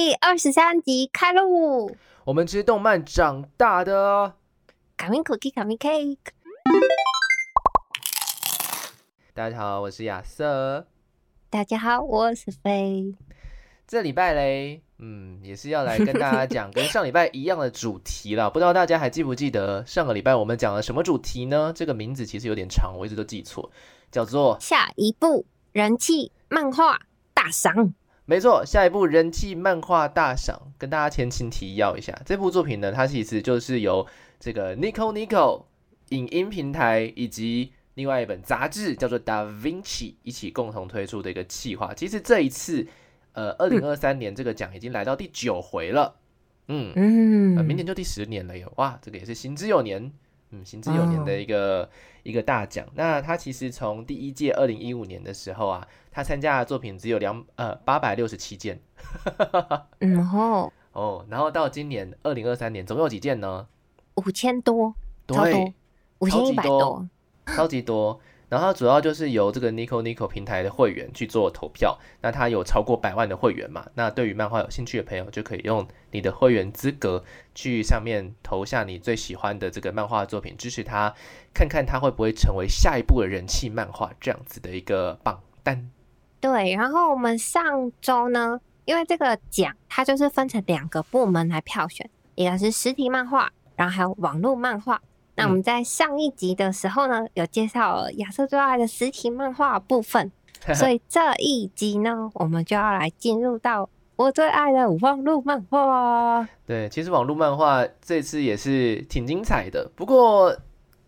第二十三集开录。我们吃动漫长大的。卡米 cookie，卡米 cake。大家好，我是亚瑟。大家好，我是飞。这礼拜嘞，嗯，也是要来跟大家讲跟上礼拜一样的主题了。不知道大家还记不记得上个礼拜我们讲了什么主题呢？这个名字其实有点长，我一直都记错，叫做下一步人气漫画大赏。没错，下一部人气漫画大赏，跟大家前情提要一下，这部作品呢，它其实就是由这个 Nico Nico 影音平台以及另外一本杂志叫做 Da Vinci 一起共同推出的一个企划。其实这一次，呃，二零二三年这个奖已经来到第九回了，嗯嗯，明年就第十年了哟，哇，这个也是行之有年。嗯，行之有年的一个一个大奖。那他其实从第一届二零一五年的时候啊，他参加的作品只有两呃八百六十七件。然后哦，然后到今年二零二三年，总有几件呢？五千多，超多，五千一百多，超级多。然后主要就是由这个 Nico Nico 平台的会员去做投票，那他有超过百万的会员嘛？那对于漫画有兴趣的朋友，就可以用你的会员资格去上面投下你最喜欢的这个漫画作品，支持他，看看他会不会成为下一部的人气漫画这样子的一个榜单。对，然后我们上周呢，因为这个奖它就是分成两个部门来票选，一个是实体漫画，然后还有网络漫画。那我们在上一集的时候呢，有介绍亚瑟最爱的实体漫画部分，所以这一集呢，我们就要来进入到我最爱的网络漫画。对，其实网络漫画这次也是挺精彩的，不过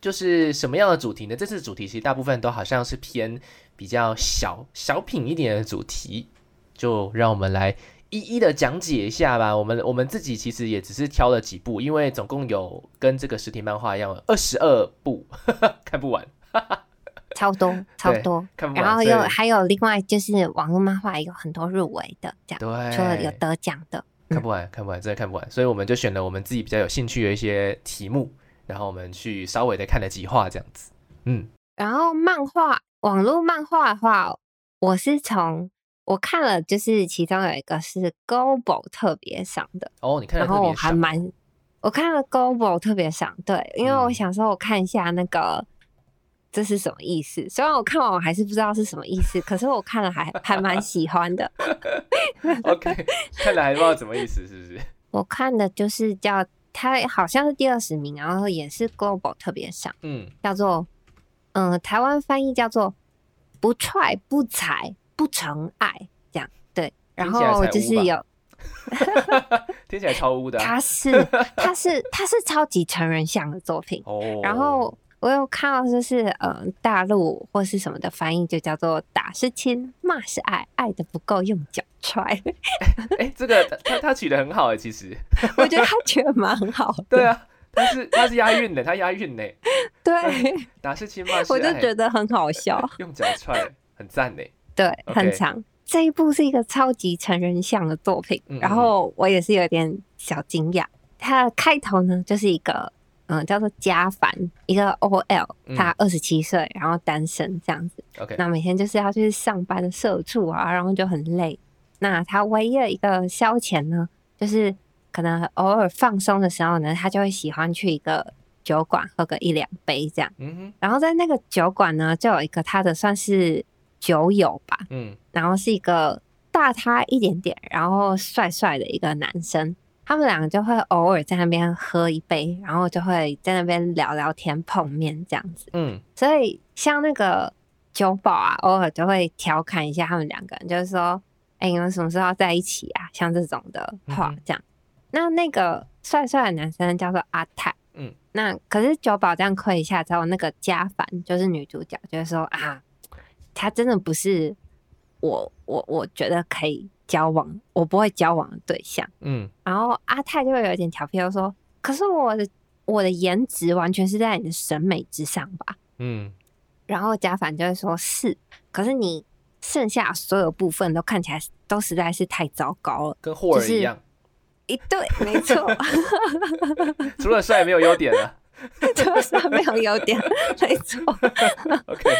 就是什么样的主题呢？这次主题其实大部分都好像是偏比较小小品一点的主题，就让我们来。一一的讲解一下吧。我们我们自己其实也只是挑了几部，因为总共有跟这个实体漫画一样二十二部，看不完，超多 超多。然后又还有另外就是网络漫画有很多入围的，这样对，除了有得奖的，看不完看不完，真的看不完。所以我们就选了我们自己比较有兴趣的一些题目，然后我们去稍微的看了几话这样子。嗯，然后漫画网络漫画的话，我是从。我看了，就是其中有一个是 Global 特别赏的哦，你看，然后我还蛮，我看了 Global 特别赏，对，因为我想说我看一下那个这是什么意思。虽然我看完我还是不知道是什么意思，可是我看了还还蛮喜欢的。OK，看了还不知道什么意思，是不是？我看的就是叫他好像是第二十名，然后也是 Global 特别赏，嗯，叫做嗯，台湾翻译叫做不踹不踩。不成爱这样对，然后就是有，听起来超污的。他是他是他是超级成人向的作品。哦。然后我有看到就是嗯大陆或是什么的翻译就叫做打是亲，骂是爱，爱的不够用脚踹。哎，这个他他取的很好哎，其实我觉得他取的蛮好。对啊，他是他是押韵的，他押韵呢。对，打是亲，骂是爱，我就觉得很好笑。用脚踹，很赞呢。对，很长。这一部是一个超级成人向的作品，然后我也是有点小惊讶。它的开头呢，就是一个嗯，叫做加凡，一个 OL，他二十七岁，然后单身这样子。OK，那每天就是要去上班的社畜啊，然后就很累。那他唯一的一个消遣呢，就是可能偶尔放松的时候呢，他就会喜欢去一个酒馆喝个一两杯这样。嗯哼，然后在那个酒馆呢，就有一个他的算是。酒友吧，嗯，然后是一个大他一点点，然后帅帅的一个男生，他们两个就会偶尔在那边喝一杯，然后就会在那边聊聊天、碰面这样子，嗯，所以像那个酒保啊，偶尔就会调侃一下他们两个人，就是说，哎，你们什么时候要在一起啊？像这种的话，这样。那那个帅帅的男生叫做阿泰，嗯，那可是酒保这样亏一下之后，那个家凡就是女主角，就是说啊。他真的不是我，我我觉得可以交往，我不会交往的对象。嗯，然后阿泰就会有点调皮，就说：“可是我的我的颜值完全是在你的审美之上吧？”嗯，然后贾凡就会说：“是，可是你剩下所有部分都看起来都实在是太糟糕了，跟霍尔一样。”一对，没错，除了帅没有优点了。就 是他没有优点，没错。OK，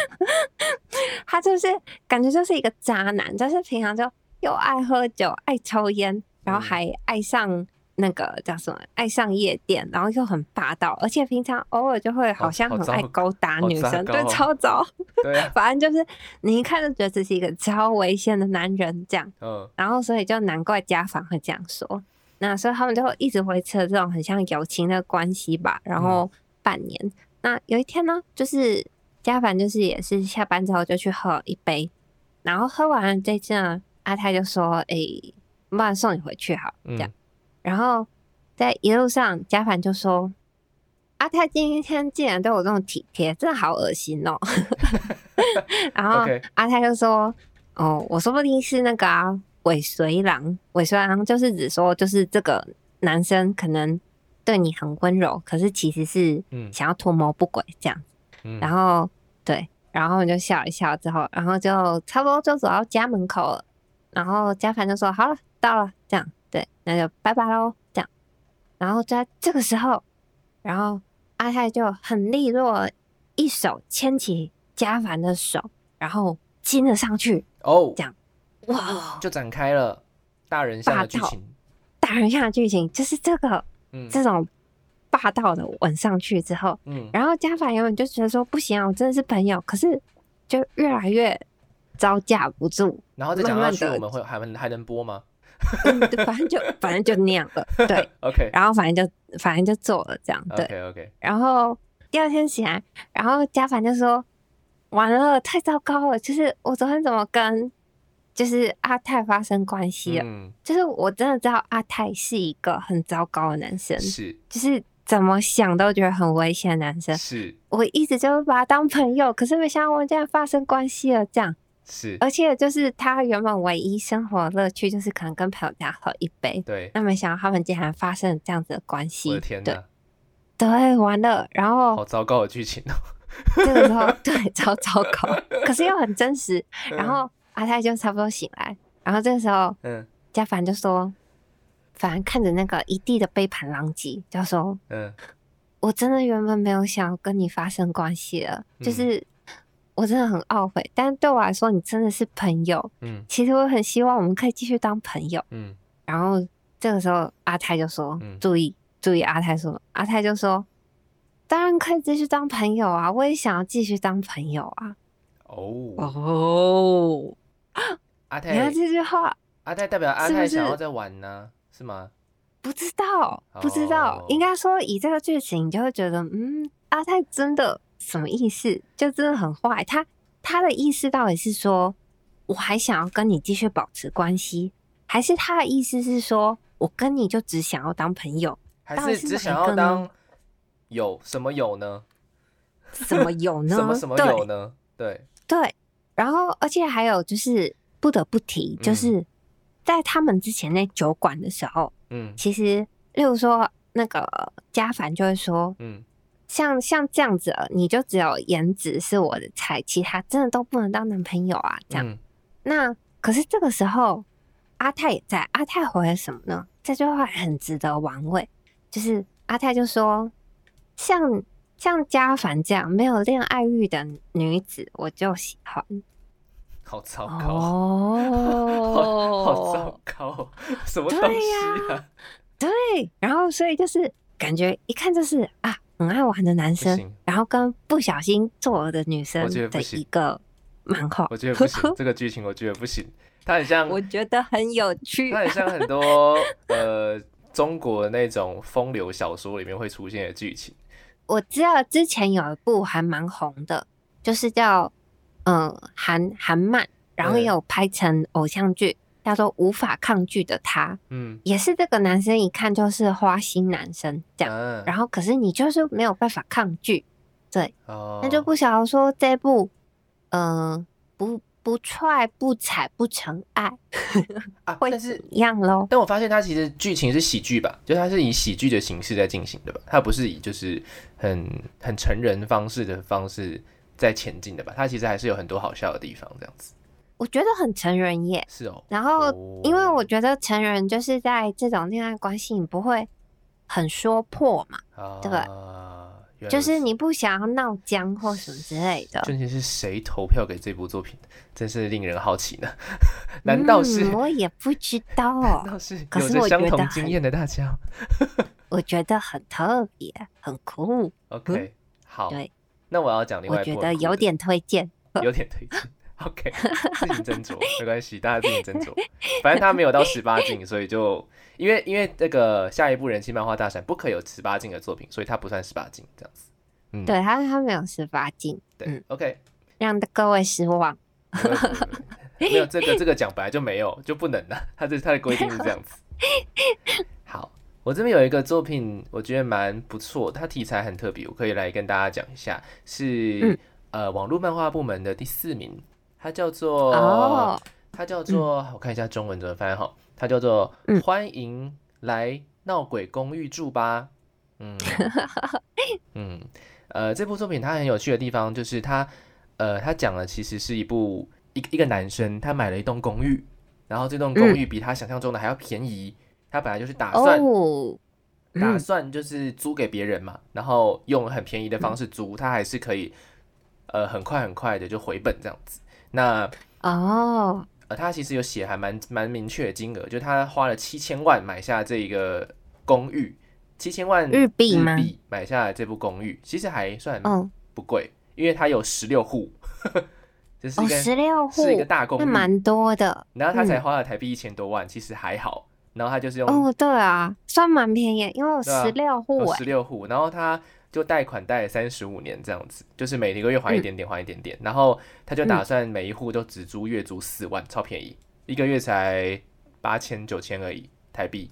他就是感觉就是一个渣男，就是平常就又爱喝酒、爱抽烟，然后嗯还爱上那个叫什么，爱上夜店，然后又很霸道，而且平常偶尔就会好像很爱勾搭女生，对，超糟。对啊，反正就是你一看就觉得这是一个超危险的男人，这样。嗯然后所以就难怪家访会这样说。那所以他们就一直维持了这种很像友情的关系吧。然后半年，那有一天呢，就是嘉凡就是也是下班之后就去喝一杯，然后喝完了这次呢，阿泰就说：“诶、不然送你回去好。”这样。嗯然后在一路上，嘉凡就说：“阿泰今天竟然对我这么体贴，真的好恶心哦。”然后阿泰就说：“哦，我说不定是那个啊，尾随郎。尾随郎就是指说，就是这个男生可能对你很温柔，可是其实是嗯想要图谋不轨这样。嗯，然后对，然后我就笑一笑之后，然后就差不多就走到家门口了。然后家凡就说：“好了，到了。”这样对，那就拜拜喽。这样，然后在这个时候，然后阿泰就很利落，一手牵起家凡的手，然后亲了上去。哦这，样哇，就展开了大人向的剧情。大人向的剧情就是这个嗯。这种霸道的吻上去之后，嗯，然后加凡原本就觉得说不行啊，我真的是朋友，可是就越来越招架不住，然后再讲下去，慢慢我们会还能还能播吗？嗯，反正就反正就那样了，对，？OK。然后反正就反正就做了这样，对，OK OK，然后第二天起来，然后嘉凡就说完了，太糟糕了，就是我昨天怎么跟就是阿泰发生关系了，嗯，就是我真的知道阿泰是一个很糟糕的男生，是就是怎么想都觉得很危险的男生。是我一直就是把他当朋友，可是没想到我们竟然发生关系了，这样。是，而且就是他原本唯一生活的乐趣就是可能跟朋友这样喝一杯，对，那没想到他们竟然发生了这样子的关我系。对的天哪，对，完了，然后好糟糕的剧情哦。这个时候对 超糟糕，可是又很真实。然后阿泰就差不多醒来，然后这个时候嗯家凡就说，反正看着那个一地的杯盘狼藉，就说嗯我真的原本没有想要跟你发生关系了，嗯就是我真的很懊悔。但对我来说，你真的是朋友。嗯其实我很希望我们可以继续当朋友。嗯然后这个时候，阿泰就说：“嗯注意，注意！”阿泰说：“阿泰就说，当然可以继续当朋友啊，我也想要继续当朋友啊。”哦，哦，阿泰你看这句话，阿泰代表阿泰想要再玩呢，是吗？不知道，不知道，哦应该说以这个剧情，你就会觉得，嗯，阿泰真的什么意思？就真的很坏。他他的意思到底是说，我还想要跟你继续保持关系，还是他的意思是说我跟你就只想要当朋友？还是是只想要当有什么有呢？什么有呢？什么什么对有呢？对，对，然后而且还有就是不得不提，嗯就是在他们之前那酒馆的时候，嗯其实例如说那个家凡就会说，嗯像像这样子，你就只有颜值是我的菜，其他真的都不能当男朋友啊。这样，嗯那可是这个时候阿泰也在，阿泰回了什么呢？这句话很值得玩味，就是阿泰就说，像像家凡这样没有恋爱欲的女子，我就喜欢。好糟糕，哦好好糟糕，什么东西啊？对，然后所以就是感觉一看就是啊，很爱玩的男生，然后跟不小心做了的女生我觉得不的一个漫画，我觉得不行，这个剧情我觉得不行，它很像，我觉得很有趣它。很像很多 呃中国那种风流小说里面会出现的剧情。我知道之前有一部还蛮红的，就是叫嗯韩韩漫，然后嗯也有拍成偶像剧，叫做《无法抗拒的他》，嗯，也是这个男生一看就是花心男生这样，嗯，然后可是你就是没有办法抗拒，哦，那就不晓得说这部，嗯、不不踹不踩不成爱啊，会是怎么样喽？但我发现它其实剧情是喜剧吧，就它是以喜剧的形式在进行的吧，它不是以就是很很成人方式的方式在前进的吧，它其实还是有很多好笑的地方，这样子。我觉得很成人耶。是哦，然后，哦因为我觉得成人就是在这种恋爱关系，你不会很说破嘛。啊，对就是你不想要闹僵或什么之类的。究竟是谁投票给这部作品的？真是令人好奇呢。难道是？嗯我也不知 道难道，是可有着相同经验的大家 我觉得很特别，很酷。？OK，好，对，那我要讲另外一部我觉得有点推荐。有点推荐。OK，自行斟酌，没关系，大家自行斟酌。反正他没有到十八禁，所以就因为因为那个下一部人气漫画大赏不可有十八禁的作品，所以他不算十八禁这样子。嗯，对他，他没有十八禁，对、嗯 o k 让各位失望。没有这个这个奖本来就没有就不能了，他这他的规定是这样子。好，我这边有一个作品，我觉得蛮不错，它题材很特别，我可以来跟大家讲一下，是、嗯呃网络漫画部门的第四名，它叫做哦，它叫做、我看一下中文怎么翻哈，它叫做嗯。欢迎来闹鬼公寓住吧。嗯。嗯，呃，这部作品它很有趣的地方就是它呃，它讲的其实是一部一一个男生他买了一栋公寓，然后这栋公寓比他想象中的还要便宜，他本来就是打算、哦，打嗯。算就是租给别人嘛，然后用很便宜的方式租，他还是可以呃很快很快的就回本这样子。那哦，呃，他其实有写还蛮蛮明确的金额，就是他花了七千万买下这一个公寓，七千万日币吗买下来这部公寓，其实还算哦，不贵，因为它有十六户，这是哦，一个、十六户是一个大公寓，蛮多的。然后他才嗯花了台币一千多万，其实还好。然后他就是用哦，对啊，算蛮便宜，因为有十六户十。六户，然后他就贷款贷了三十五年这样子，就是每一个月还一点点，还一点点。然后他就打算每一户都只租月租四万，超便宜，一个月才八千九千而已台币。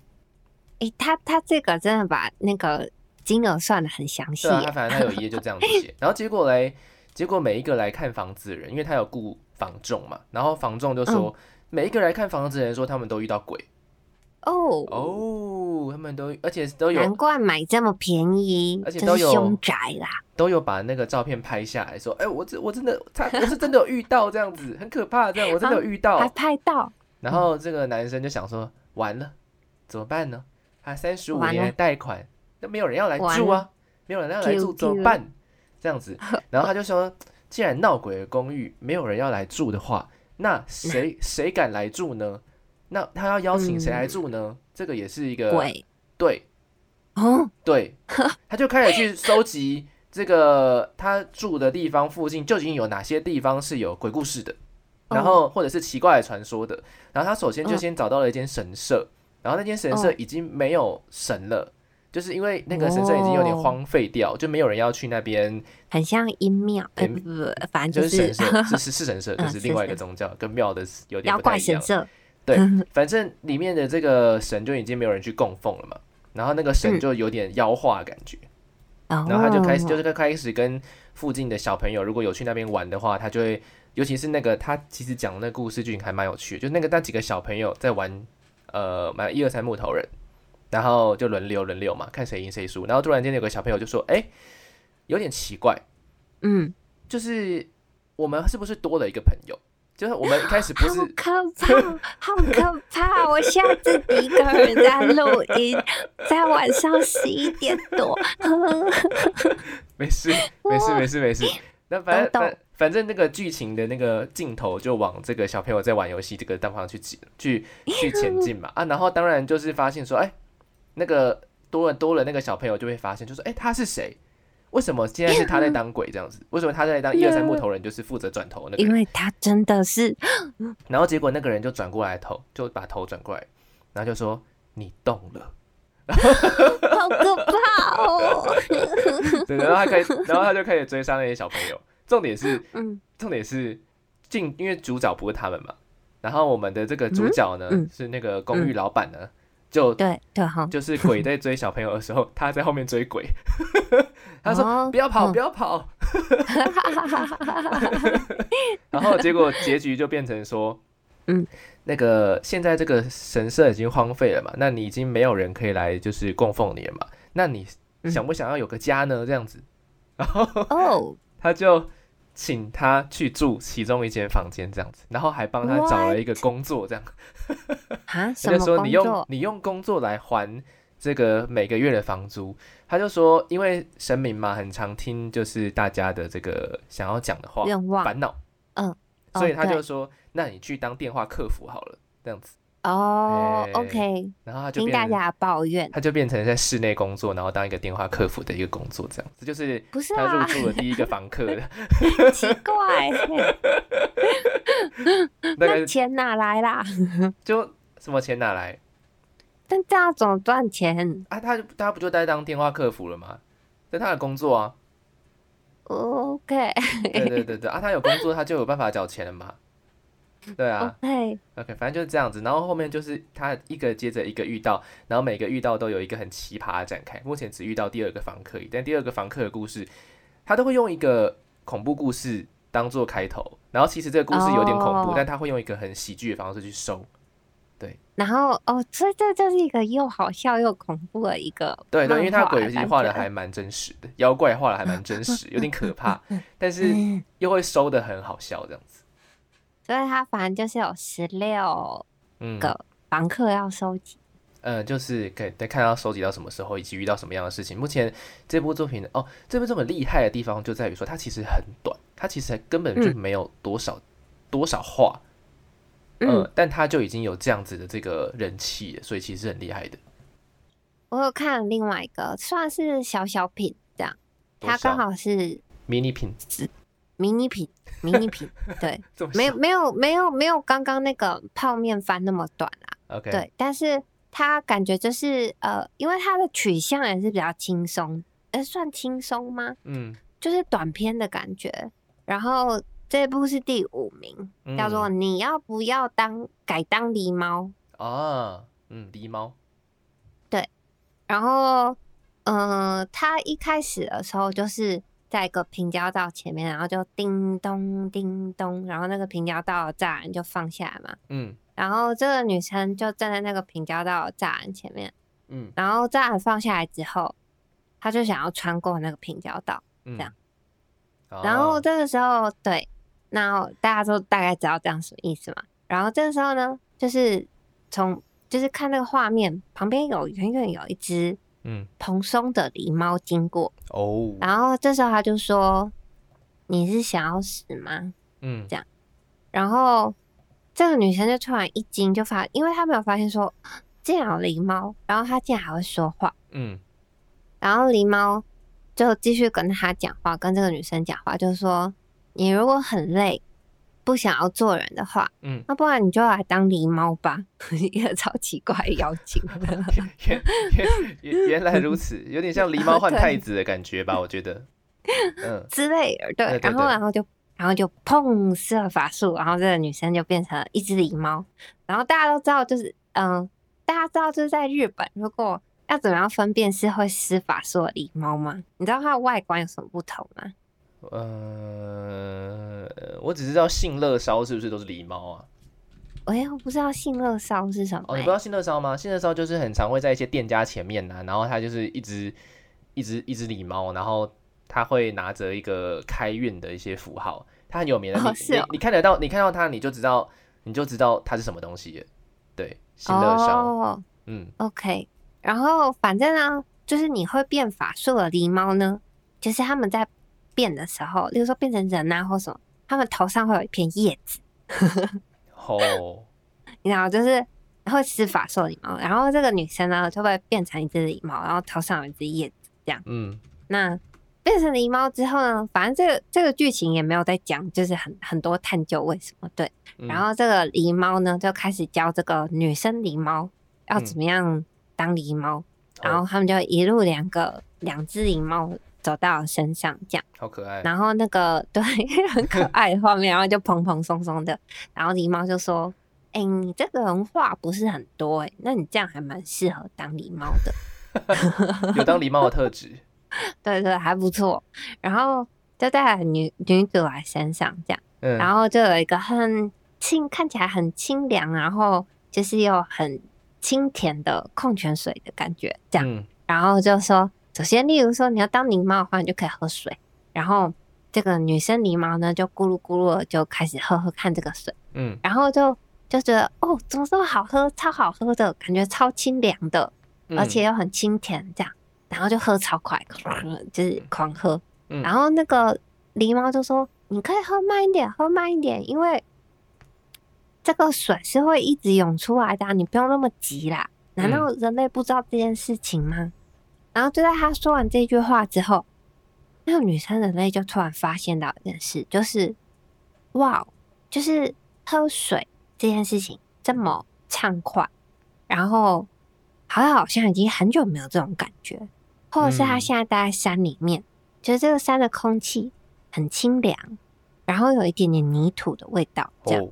诶，他他这个真的把那个金额算的很详细对啊，他。反正他有一页就这样子写，然后结果嘞，结果每一个来看房子的人，因为他有雇房仲嘛，然后房仲就说、每一个来看房子的人说他们都遇到鬼哦，哦，他们都而且都有难怪买这么便宜，而且都有凶宅啦。都有把那个照片拍下来，说，哎、我真我真的他我是真的有遇到这样子，很可怕，这样我真的有遇到。还拍到，然后这个男生就想说，完了，怎么办呢？他三十五年的贷款，那没有人要来住啊，没有人要来住怎么办？这样子，然后他就说，既然闹鬼的公寓没有人要来住的话，那谁 谁敢来住呢？那他要邀请谁来住呢？这个也是一个鬼。对。哦，对，他就开始去收集这个他住的地方附近究竟有哪些地方是有鬼故事的，然后或者是奇怪的传说的。然后他首先就嗯先找到了一间神社，然后那间神社嗯已经没有神了，就是因为那个神社已经有点哦。荒废掉，就没有人要去那边，很像阴庙，不反就正就是神社，是是是神社，就嗯是另外一个宗教，跟庙的有点不太一样。神。社。对，反正里面的这个神就已经没有人去供奉了嘛，然后那个神嗯就有点妖化的感觉。然然后他就开始就是开始跟附近的小朋友，如果有去那边玩的话，他就会，尤其是那个他其实讲的那个故事剧情还蛮有趣的，就那个那几个小朋友在玩，呃，买一二三木头人，然后就轮流轮流嘛，看谁赢谁输，然后突然间有个小朋友就说，哎，有点奇怪，嗯，就是我们是不是多了一个朋友？就是我们一开始不好是可怕，好可怕！我下次一个人在录音，在晚上十一点多，没事，没事，没事，没事。那反正反反正那个剧情的那个镜头就往这个小朋友在玩游戏这个地方去挤去去前进嘛啊，然后当然就是发现说，哎，那个多了多了那个小朋友就会发现，就说，哎，他是谁？为什么现在是他在当鬼这样子？为什么他在当一二三木头人，就是负责转头那个？因为他真的是然后结果那个人就转过来头，就把头转过来，然后就说你动了。好可怕哦。对，然后他开始，然后他就开始追杀那些小朋友。重点是，嗯，重点是进，因为主角不是他们嘛，然后我们的这个主角呢、嗯嗯是那个公寓老板呢，就对对哈，就是鬼在追小朋友的时候，他在后面追鬼，他说、哦不要跑，嗯。不要跑，然后结果结局就变成说，嗯，那个现在这个神社已经荒废了嘛，那你已经没有人可以来就是供奉你了嘛，那你嗯。想不想要有个家呢？这样子，然后哦，他就请他去住其中一间房间这样子，然后还帮他找了一个工作，这样。啊，他什么就说你用？你用工作来还这个每个月的房租。他就说，因为神明嘛，很常听就是大家的这个想要讲的话、愿望。烦恼，嗯，所以他就说，那你去当电话客服好了，这样子。哦哎，OK，然后他就听大家抱怨，他就变成在室内工作，然后当一个电话客服的一个工作，这样，子就是不是他入啊，住了第一个房客的，奇怪，那 那个钱哪来啦？就什么钱哪来但这样怎么赚钱啊？他他不就在当电话客服了吗？这他的工作啊，？OK 对对对对啊，他有工作，他就有办法缴钱了嘛。对啊 OK，，OK，反正就是这样子。然后后面就是他一个接着一个遇到，然后每个遇到都有一个很奇葩的展开。目前只遇到第二个房客但第二个房客的故事，他都会用一个恐怖故事当做开头，然后其实这个故事有点恐怖，哦但他会用一个很喜剧的方式去收。然后哦，所以这就是一个又好笑又恐怖的一个对对，因为他鬼画的还蛮真实的，妖怪画的还蛮真实，有点可怕，但是嗯又会收的很好笑这样子。所以他反正就是有十六嗯，个房客要收集。呃，就是可以再看到收集到什么时候，以及遇到什么样的事情。目前这部作品哦，这部作品厉害的地方就在于说，它其实很短，它其实根本就嗯没有多少、多少话，嗯，呃，但他就已经有这样子的这个人气了，所以其实很厉害的。我有看另外一个，算是小小品这样，多小它刚好是迷你品，迷你品，迷你品，对，没有没有没有没有刚刚那个泡面番那么短啊，OK，对，但是它感觉就是呃，因为它的取向也是比较轻松，呃，算轻松吗？嗯，就是短片的感觉。然后这部是第五名，嗯叫做“你要不要当改当狸猫啊，嗯，狸猫，”。对然后，嗯、它一开始的时候就是在一个平交道前面，然后就叮咚叮咚，然后那个平交道的栅栏就放下来嘛。嗯然后这个女生就站在那个平交道的栅栏前面，嗯然后栅栏放下来之后，她就想要穿过那个平交道。嗯，这样哦，然后这个时候，对，那大家都大概知道这样什么意思嘛。然后这个时候呢，就是从就是看那个画面旁边有远远有一只嗯。蓬松的狸猫经过，哦，然后这时候他就说：“你是想要死吗嗯。这样。然后这个女生就突然一惊，就发，因为她没有发现说竟然有狸猫，然后它竟然还会说话，嗯。然后狸猫就继续跟她讲话，跟这个女生讲话，就说：“你如果很累，不想要做人的话，嗯，那不然你就来当狸猫吧。”一个超奇怪的妖精。原原来如此，有点像狸猫换太子的感觉吧？我觉得，嗯之类的，对，对对然后然后就然后就砰施了法术，然后这个女生就变成了一只狸猫，然后大家都知道，就是嗯，大家知道就是在日本，如果要怎么样分辨是会施法术的狸猫吗？你知道它的外观有什么不同吗？呃，我只知道信乐烧是不是都是狸猫啊？我不知道信乐烧是什么、哦，你欸不知道信乐烧吗？信乐烧就是很常会在一些店家前面呐、然后它就是一只一只一只狸猫，然后它会拿着一个开运的一些符号，它很有名的。是哦你你看得到，你看到它你就知道你就知道它是什么东西。对，信乐烧，哦嗯，OK。然后反正呢，就是你会变法术的狸猫呢，就是他们在变的时候，例如说变成人啊或什么，他们头上会有一片叶子。哦，你知道，就是会施法术的狸猫，然后这个女生呢就会变成一只狸猫，然后头上有一只叶子这样。嗯那变成狸猫之后呢，反正这个这个剧情也没有在讲，就是很很多探究为什么对。嗯然后这个狸猫呢就开始教这个女生狸猫要怎么样当狸猫，然后他们就一路两个两只狸猫走到身上这样。好可爱，然后那个对 很可爱的画面，然后就蓬蓬松松的，然后狸猫就说：“哎、你这个人话不是很多哎、那你这样还蛮适合当狸猫的，有当狸猫的特质。对对，还不错。”然后就带女女主来身上这样，嗯，然后就有一个很清，看起来很清凉，然后就是又很清甜的矿泉水的感觉这样。嗯然后就说，首先，例如说你要当狸猫的话，你就可以喝水。然后这个女生狸猫呢，就咕噜咕噜就开始喝喝看这个水，嗯然后就就觉得哦，怎么这么好喝，超好喝的感觉，超清凉的。而且又很清甜，这样，然后就喝超快，就是狂喝。然后那个狸猫就说：“你可以喝慢一点，喝慢一点，因为这个水是会一直涌出来的，你不用那么急啦。难道人类不知道这件事情吗？”然后就在他说完这句话之后，那个女生人类就突然发现到一件事，就是哇，就是喝水这件事情这么畅快，然后好像好像已经很久没有这种感觉，或者是他现在待在山里面。觉得这个山的空气很清凉，然后有一点点泥土的味道，这样，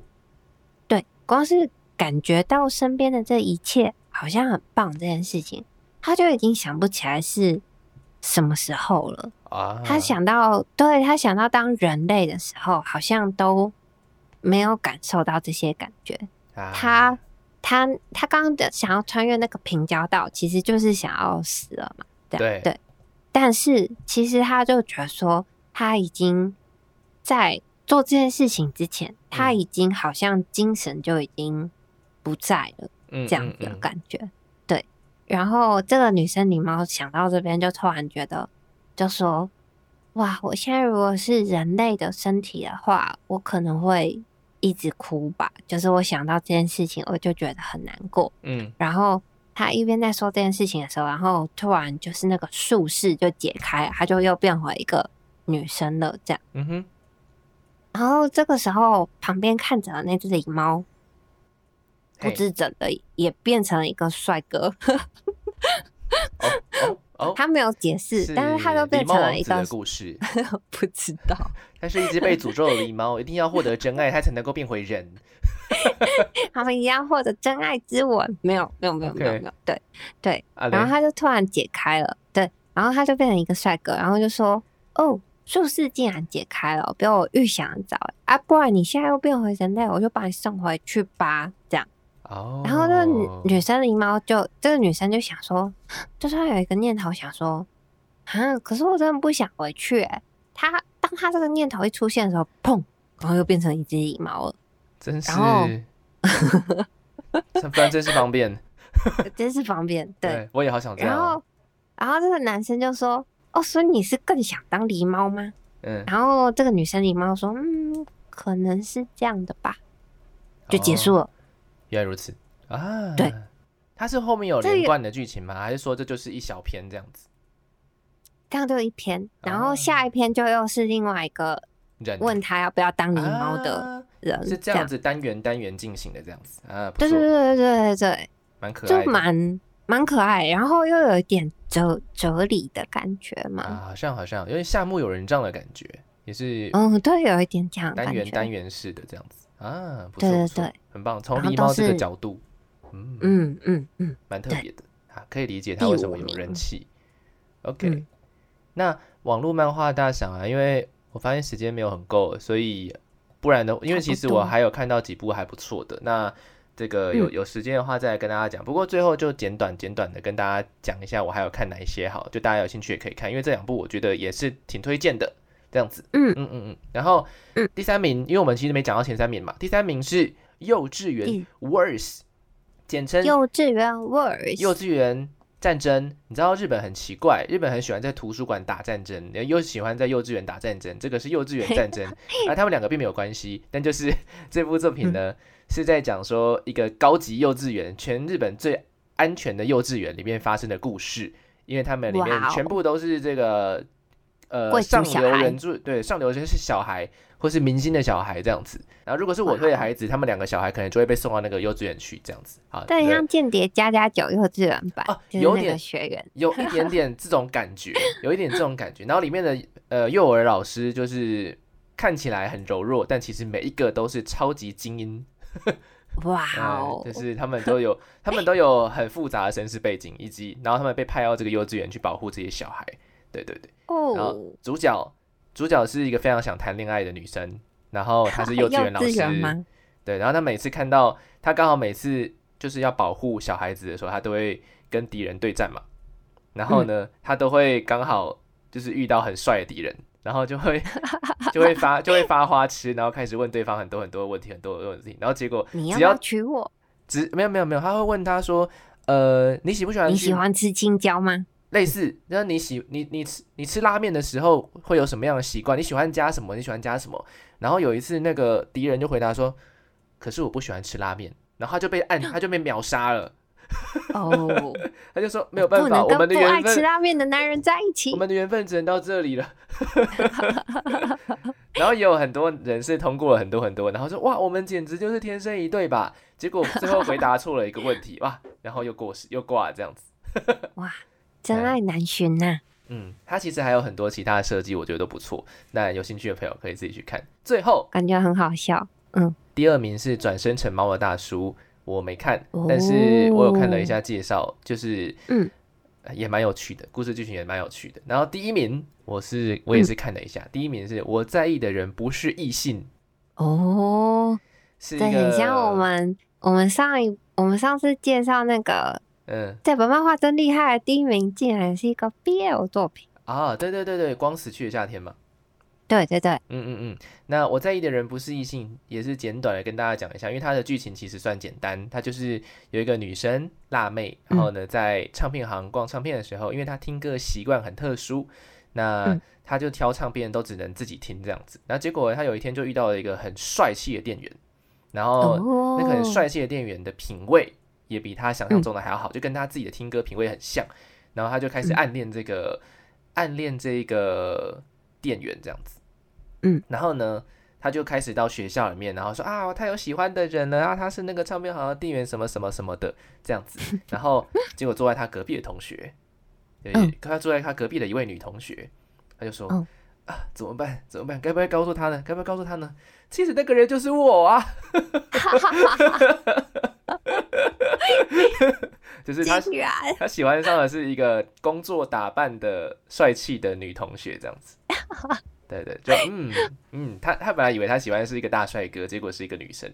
对，光是感觉到身边的这一切好像很棒这件事情，他就已经想不起来是什么时候了啊。他想到，对他想到当人类的时候，好像都没有感受到这些感觉。他他他刚刚的想要穿越那个平交道，其实就是想要死了嘛？对对。但是其实他就觉得说，他已经在做这件事情之前，他已经好像精神就已经不在了，这样子的感觉。对，然后这个女生狸猫想到这边，就突然觉得，就说：“哇，我现在如果是人类的身体的话，我可能会一直哭吧。就是我想到这件事情，我就觉得很难过。”嗯，然后。他一边在说这件事情的时候，然后突然就是那个术士就解开，他就又变回一个女生了，这样。嗯哼。然后这个时候，旁边看着的那只狸猫，不自整的也变成了一个帅哥。哦，他没有解释，但是他都变成了一个故事。不知道。他是一只被诅咒的狸猫，一定要获得真爱，他才能够变回人。他们一样获得真爱之吻，没有，没有，没有，没有，没有，对，对，然后他就突然解开了，对，然后他就变成一个帅哥，然后就说：“哦，术士竟然解开了，比我预想的早啊！不然你现在又变回人类，我就把你送回去吧。”这样，哦，然后那个女女生狸猫就这个女生就想说，就算有一个念头想说，啊，可是我真的不想回去。哎，她当她这个念头一出现的时候，砰，然后又变成一只狸猫了。真是，不然真是方便，真是方便。对，我也好想这样。然后，然后这个男生就说：“哦，所以你是更想当狸猫吗？”嗯。然后这个女生狸猫说：“嗯，可能是这样的吧。”就结束了。原来如此。啊！对，它是后面有连贯的剧情吗？还是说这就是一小篇这样子？这样就一篇，然后下一篇就又是另外一个。问他要不要当狸猫的人是这样子单元单元进行的这样子。啊，对对对对对对，蛮可爱，就蛮蛮可爱，然后又有一点哲哲理的感觉嘛，啊，好像好像，因为夏目友人帐的感觉也是，嗯，对，有一点这样单元单元式的这样子啊，不错对对对，很棒，从狸猫这个角度，嗯嗯嗯嗯，蛮特别的啊，可以理解他为什么有人气。OK，那网络漫画大赏啊，因为。我发现时间没有很够，所以不然呢？因为其实我还有看到几部还不错的。那这个有有时间的话再来跟大家讲。不过最后就简短简短的跟大家讲一下，我还有看哪一些好，就大家有兴趣也可以看，因为这两部我觉得也是挺推荐的。这样子，嗯。嗯嗯嗯。然后第三名，因为我们其实没讲到前三名嘛，第三名是幼稚园 worse，简称幼稚园 worse，幼稚园。战争，你知道日本很奇怪，日本很喜欢在图书馆打战争，又喜欢在幼稚园打战争，这个是幼稚园战争，而 他们两个并没有关系。但就是 这部作品呢，是在讲说一个高级幼稚园，全日本最安全的幼稚园里面发生的故事，因为他们里面全部都是这个呃上流人住，对上流人是小孩。或是明星的小孩这样子，然后如果是我推的孩子，他们两个小孩可能就会被送到那个幼稚园去这样子啊。对，像间谍加加九幼稚园版啊，有点学员，有一点点这种感觉，有一点这种感觉。然后里面的呃幼儿老师就是看起来很柔弱，但其实每一个都是超级精英。哇哦！就是他们都有，他们都有很复杂的身世背景，以及然后他们被派到这个幼稚园去保护这些小孩。对对对，哦。然后主角。主角是一个非常想谈恋爱的女生，然后她是 幼稚园老师，对，然后她每次看到她刚好每次就是要保护小孩子的时候，她都会跟敌人对战嘛，然后呢，她都会刚好就是遇到很帅的敌人，然后就会 就会发就会发花痴，然后开始问对方很多很多问题，很多的问题，然后结果你要娶我，只没有没有没有，他会问他说，呃，你喜不喜欢你喜欢吃青椒吗？类似，那你喜你你吃你吃拉面的时候会有什么样的习惯？你喜欢加什么？你喜欢加什么？然后有一次那个敌人就回答说：“可是我不喜欢吃拉面。”然后他就被按，他就被秒杀了。哦，他就说没有办法，我们的跟不爱缘分，吃拉面的男人在一起我。们的缘分只能到这里了。然后也有很多人是通过了很多很多，然后说哇，我们简直就是天生一对吧？结果最后回答错了一个问题哇，然后又过世又挂了这样子。哇，真爱难寻呐、嗯，它其实还有很多其他的设计，我觉得都不错。那有兴趣的朋友可以自己去看。最后感觉很好笑。嗯，第二名是转身成猫的大叔，我没看，哦但是我有看了一下介绍，就是嗯呃也蛮有趣的，故事剧情也蛮有趣的。然后第一名我是我也是看了一下，第一名是我在意的人不是异性，哦，是很像我们我们上一我们上次介绍那个嗯。这本漫画真厉害第一名，竟然是一个 BL 作品。啊，对对对对，光死去的夏天嘛。对对对，嗯嗯嗯，那我在意的人不是异性，也是简短的跟大家讲一下，因为它的剧情其实算简单，它就是有一个女生辣妹，然后呢在唱片行逛唱片的时候，因为她听歌的习惯很特殊，那嗯。她就挑唱片都只能自己听这样子，然后结果她有一天就遇到了一个很帅气的店员，然后哦，那个很帅气的店员的品味也比他想象中的还要好，就跟他自己的听歌品味很像。然后他就开始嗯暗恋这个、暗恋这个店员这样子。嗯，然后呢，他就开始到学校里面，然后说啊，他有喜欢的人了啊，他是那个唱片行的店员，什么什么什么的这样子。然后结果坐在他隔壁的同学，对，嗯他坐在他隔壁的一位女同学，他就说。嗯啊，怎么办？怎么办？该不该告诉他呢？该不该告诉他呢？其实那个人就是我啊！就是他他喜欢上的是一个工作打扮的帅气的女同学，这样子。对对，就嗯嗯，他他本来以为他喜欢的是一个大帅哥，结果是一个女生。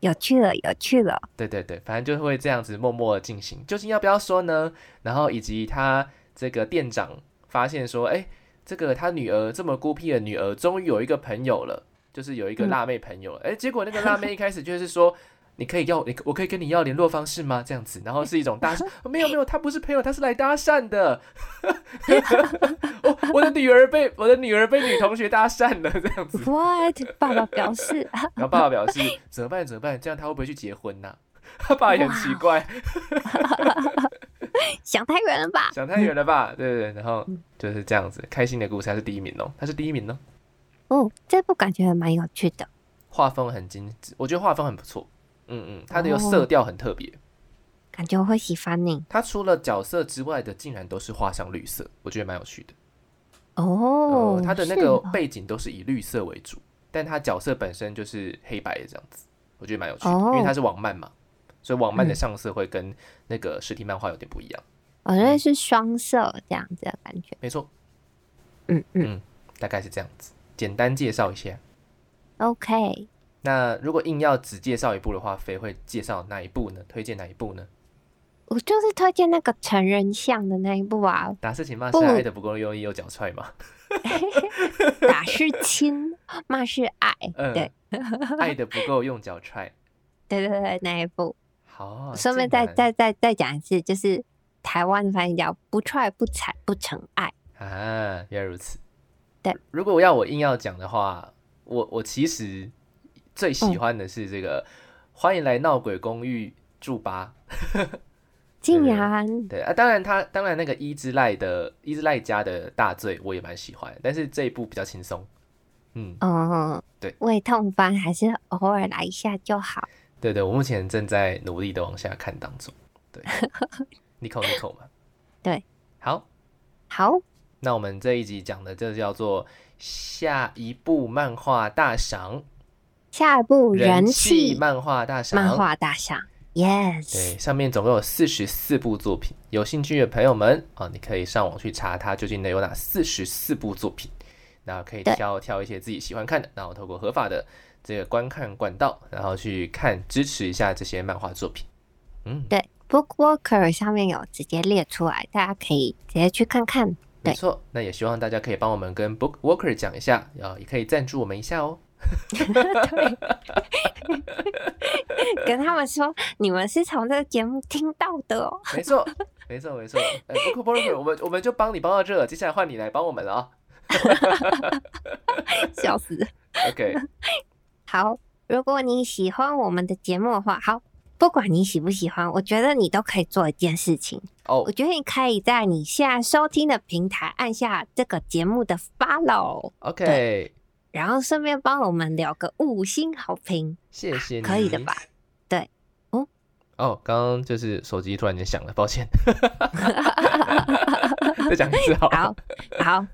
有趣了，有趣了。对对对，反正就会这样子默默的进行。究竟要不要说呢？然后以及他这个店长发现说，哎，这个他女儿这么孤僻的女儿，终于有一个朋友了，就是有一个嗯辣妹朋友了。哎、结果那个辣妹 一开始就是说。你可以要你，我可以跟你要联络方式吗？这样子，然后是一种搭讪，没有没有，他不是朋友，他是来搭讪的。我 我的女儿被我的女儿被女同学搭讪了，这样子。What？爸爸表示，然后爸爸表示怎么办怎么办？这样他会不会去结婚呢、他爸也很奇怪，想太远了吧？想太远了吧？对对对，然后就是这样子，开心的故事，他是第一名哦，他是第一名哦，哦，这部感觉还蛮有趣的。画风很精致，我觉得画风很不错，嗯嗯，它的有色调很特别，感觉我会喜欢你它除了角色之外的，竟然都是画上绿色，我觉得蛮有趣的。哦呃，。他的那个哦背景都是以绿色为主，但它角色本身就是黑白的这样子，我觉得蛮有趣的，哦因为它是网漫嘛，所以网漫的嗯上色会跟那个实体漫画有点不一样。我觉得是双色这样子的感觉。没错，嗯嗯大概是这样子，简单介绍一下。，OK。那如果硬要只介绍一部的话，飞会介绍哪一部呢？推荐哪一部呢？我就是推荐那个成人像的那一部啊，打是情骂不是爱的不够用力，又脚踹嘛？打是亲，骂是爱。嗯对，爱的不够用脚踹。对对对，那一部。好，顺便再再再再讲一次，就是台湾的翻译叫“不踹不踩不成爱啊，原来如此。对，如果要我硬要讲的话，我我其实最喜欢的是这个，欢迎来闹鬼公寓住吧。”，竟然对啊，当然他当然那个伊之濑的伊之濑家的大罪我也蛮喜欢，但是这一部比较轻松。嗯，哦，对，胃痛番还是偶尔来一下就好。对对，我目前正在努力的往下看当中。对，Nico Nico 嘛。对，好，好，那我们这一集讲的就叫做下一部漫画大赏，下一部人气气漫画大赏。漫画大赏，yes，对，上面总共有四十四部作品，有兴趣的朋友们啊，你可以上网去查它究竟能有哪四十四部作品，然后可以挑挑一些自己喜欢看的，然后透过合法的这个观看管道，然后去看支持一下这些漫画作品。嗯，对，Bookwalker 上面有直接列出来，大家可以直接去看看。没错，那也希望大家可以帮我们跟 Book Walker 讲一下，啊，也可以赞助我们一下哦。对，跟他们说你们是从这个节目听到的哦。没错，没错，没错。哎，不哭不哭，我们我们就帮你帮到这了，接下来换你来帮我们了啊！笑死。OK，好，如果你喜欢我们的节目的话，好，不管你喜不喜欢，我觉得你都可以做一件事情。哦我，觉得你可以在你现在收听的平台按下这个节目的 follow，OK，然后顺便帮我们留个五星好评，谢谢你，可以的吧？？对，哦哦，刚刚就是手机突然间响了，抱歉。再讲一次好了。好好，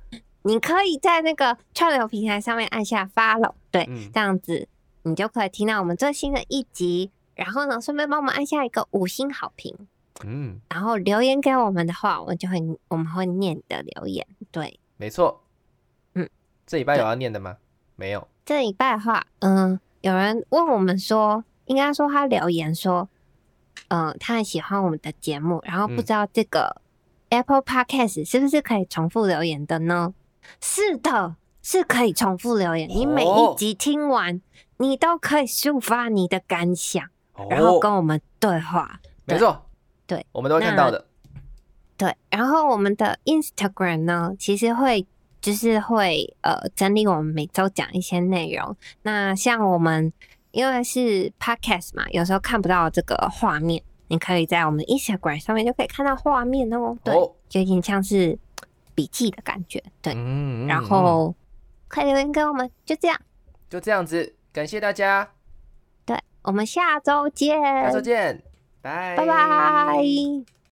你可以在那个串流平台上面按下 follow，对，嗯这样子你就可以听到我们最新的一集。然后呢，顺便帮我们按下一个五星好评，嗯，然后留言给我们的话，我们就会我们会念你的留言。对，没错。嗯，这礼拜有要念的吗？没有。这礼拜的话，嗯，有人问我们说，应该说他留言说，嗯，他很喜欢我们的节目，然后不嗯知道这个 Apple Podcast 是不是可以重复留言的呢？是的，是可以重复留言。你每哦一集听完，你都可以抒发你的感想，然后哦，跟我们对话。没错，对，我们都会看到的。对，然后我们的 Instagram 呢，其实会就是会呃整理我们每周讲一些内容。那像我们因为是 Podcast 嘛，有时候看不到这个画面，你可以在我们 Instagram 上面就可以看到画面哦。对，哦，就有点像是笔记的感觉。对，嗯，嗯然嗯后快留言给我们，就这样。就这样子，感谢大家，对，我们下周见，下周见，拜拜拜。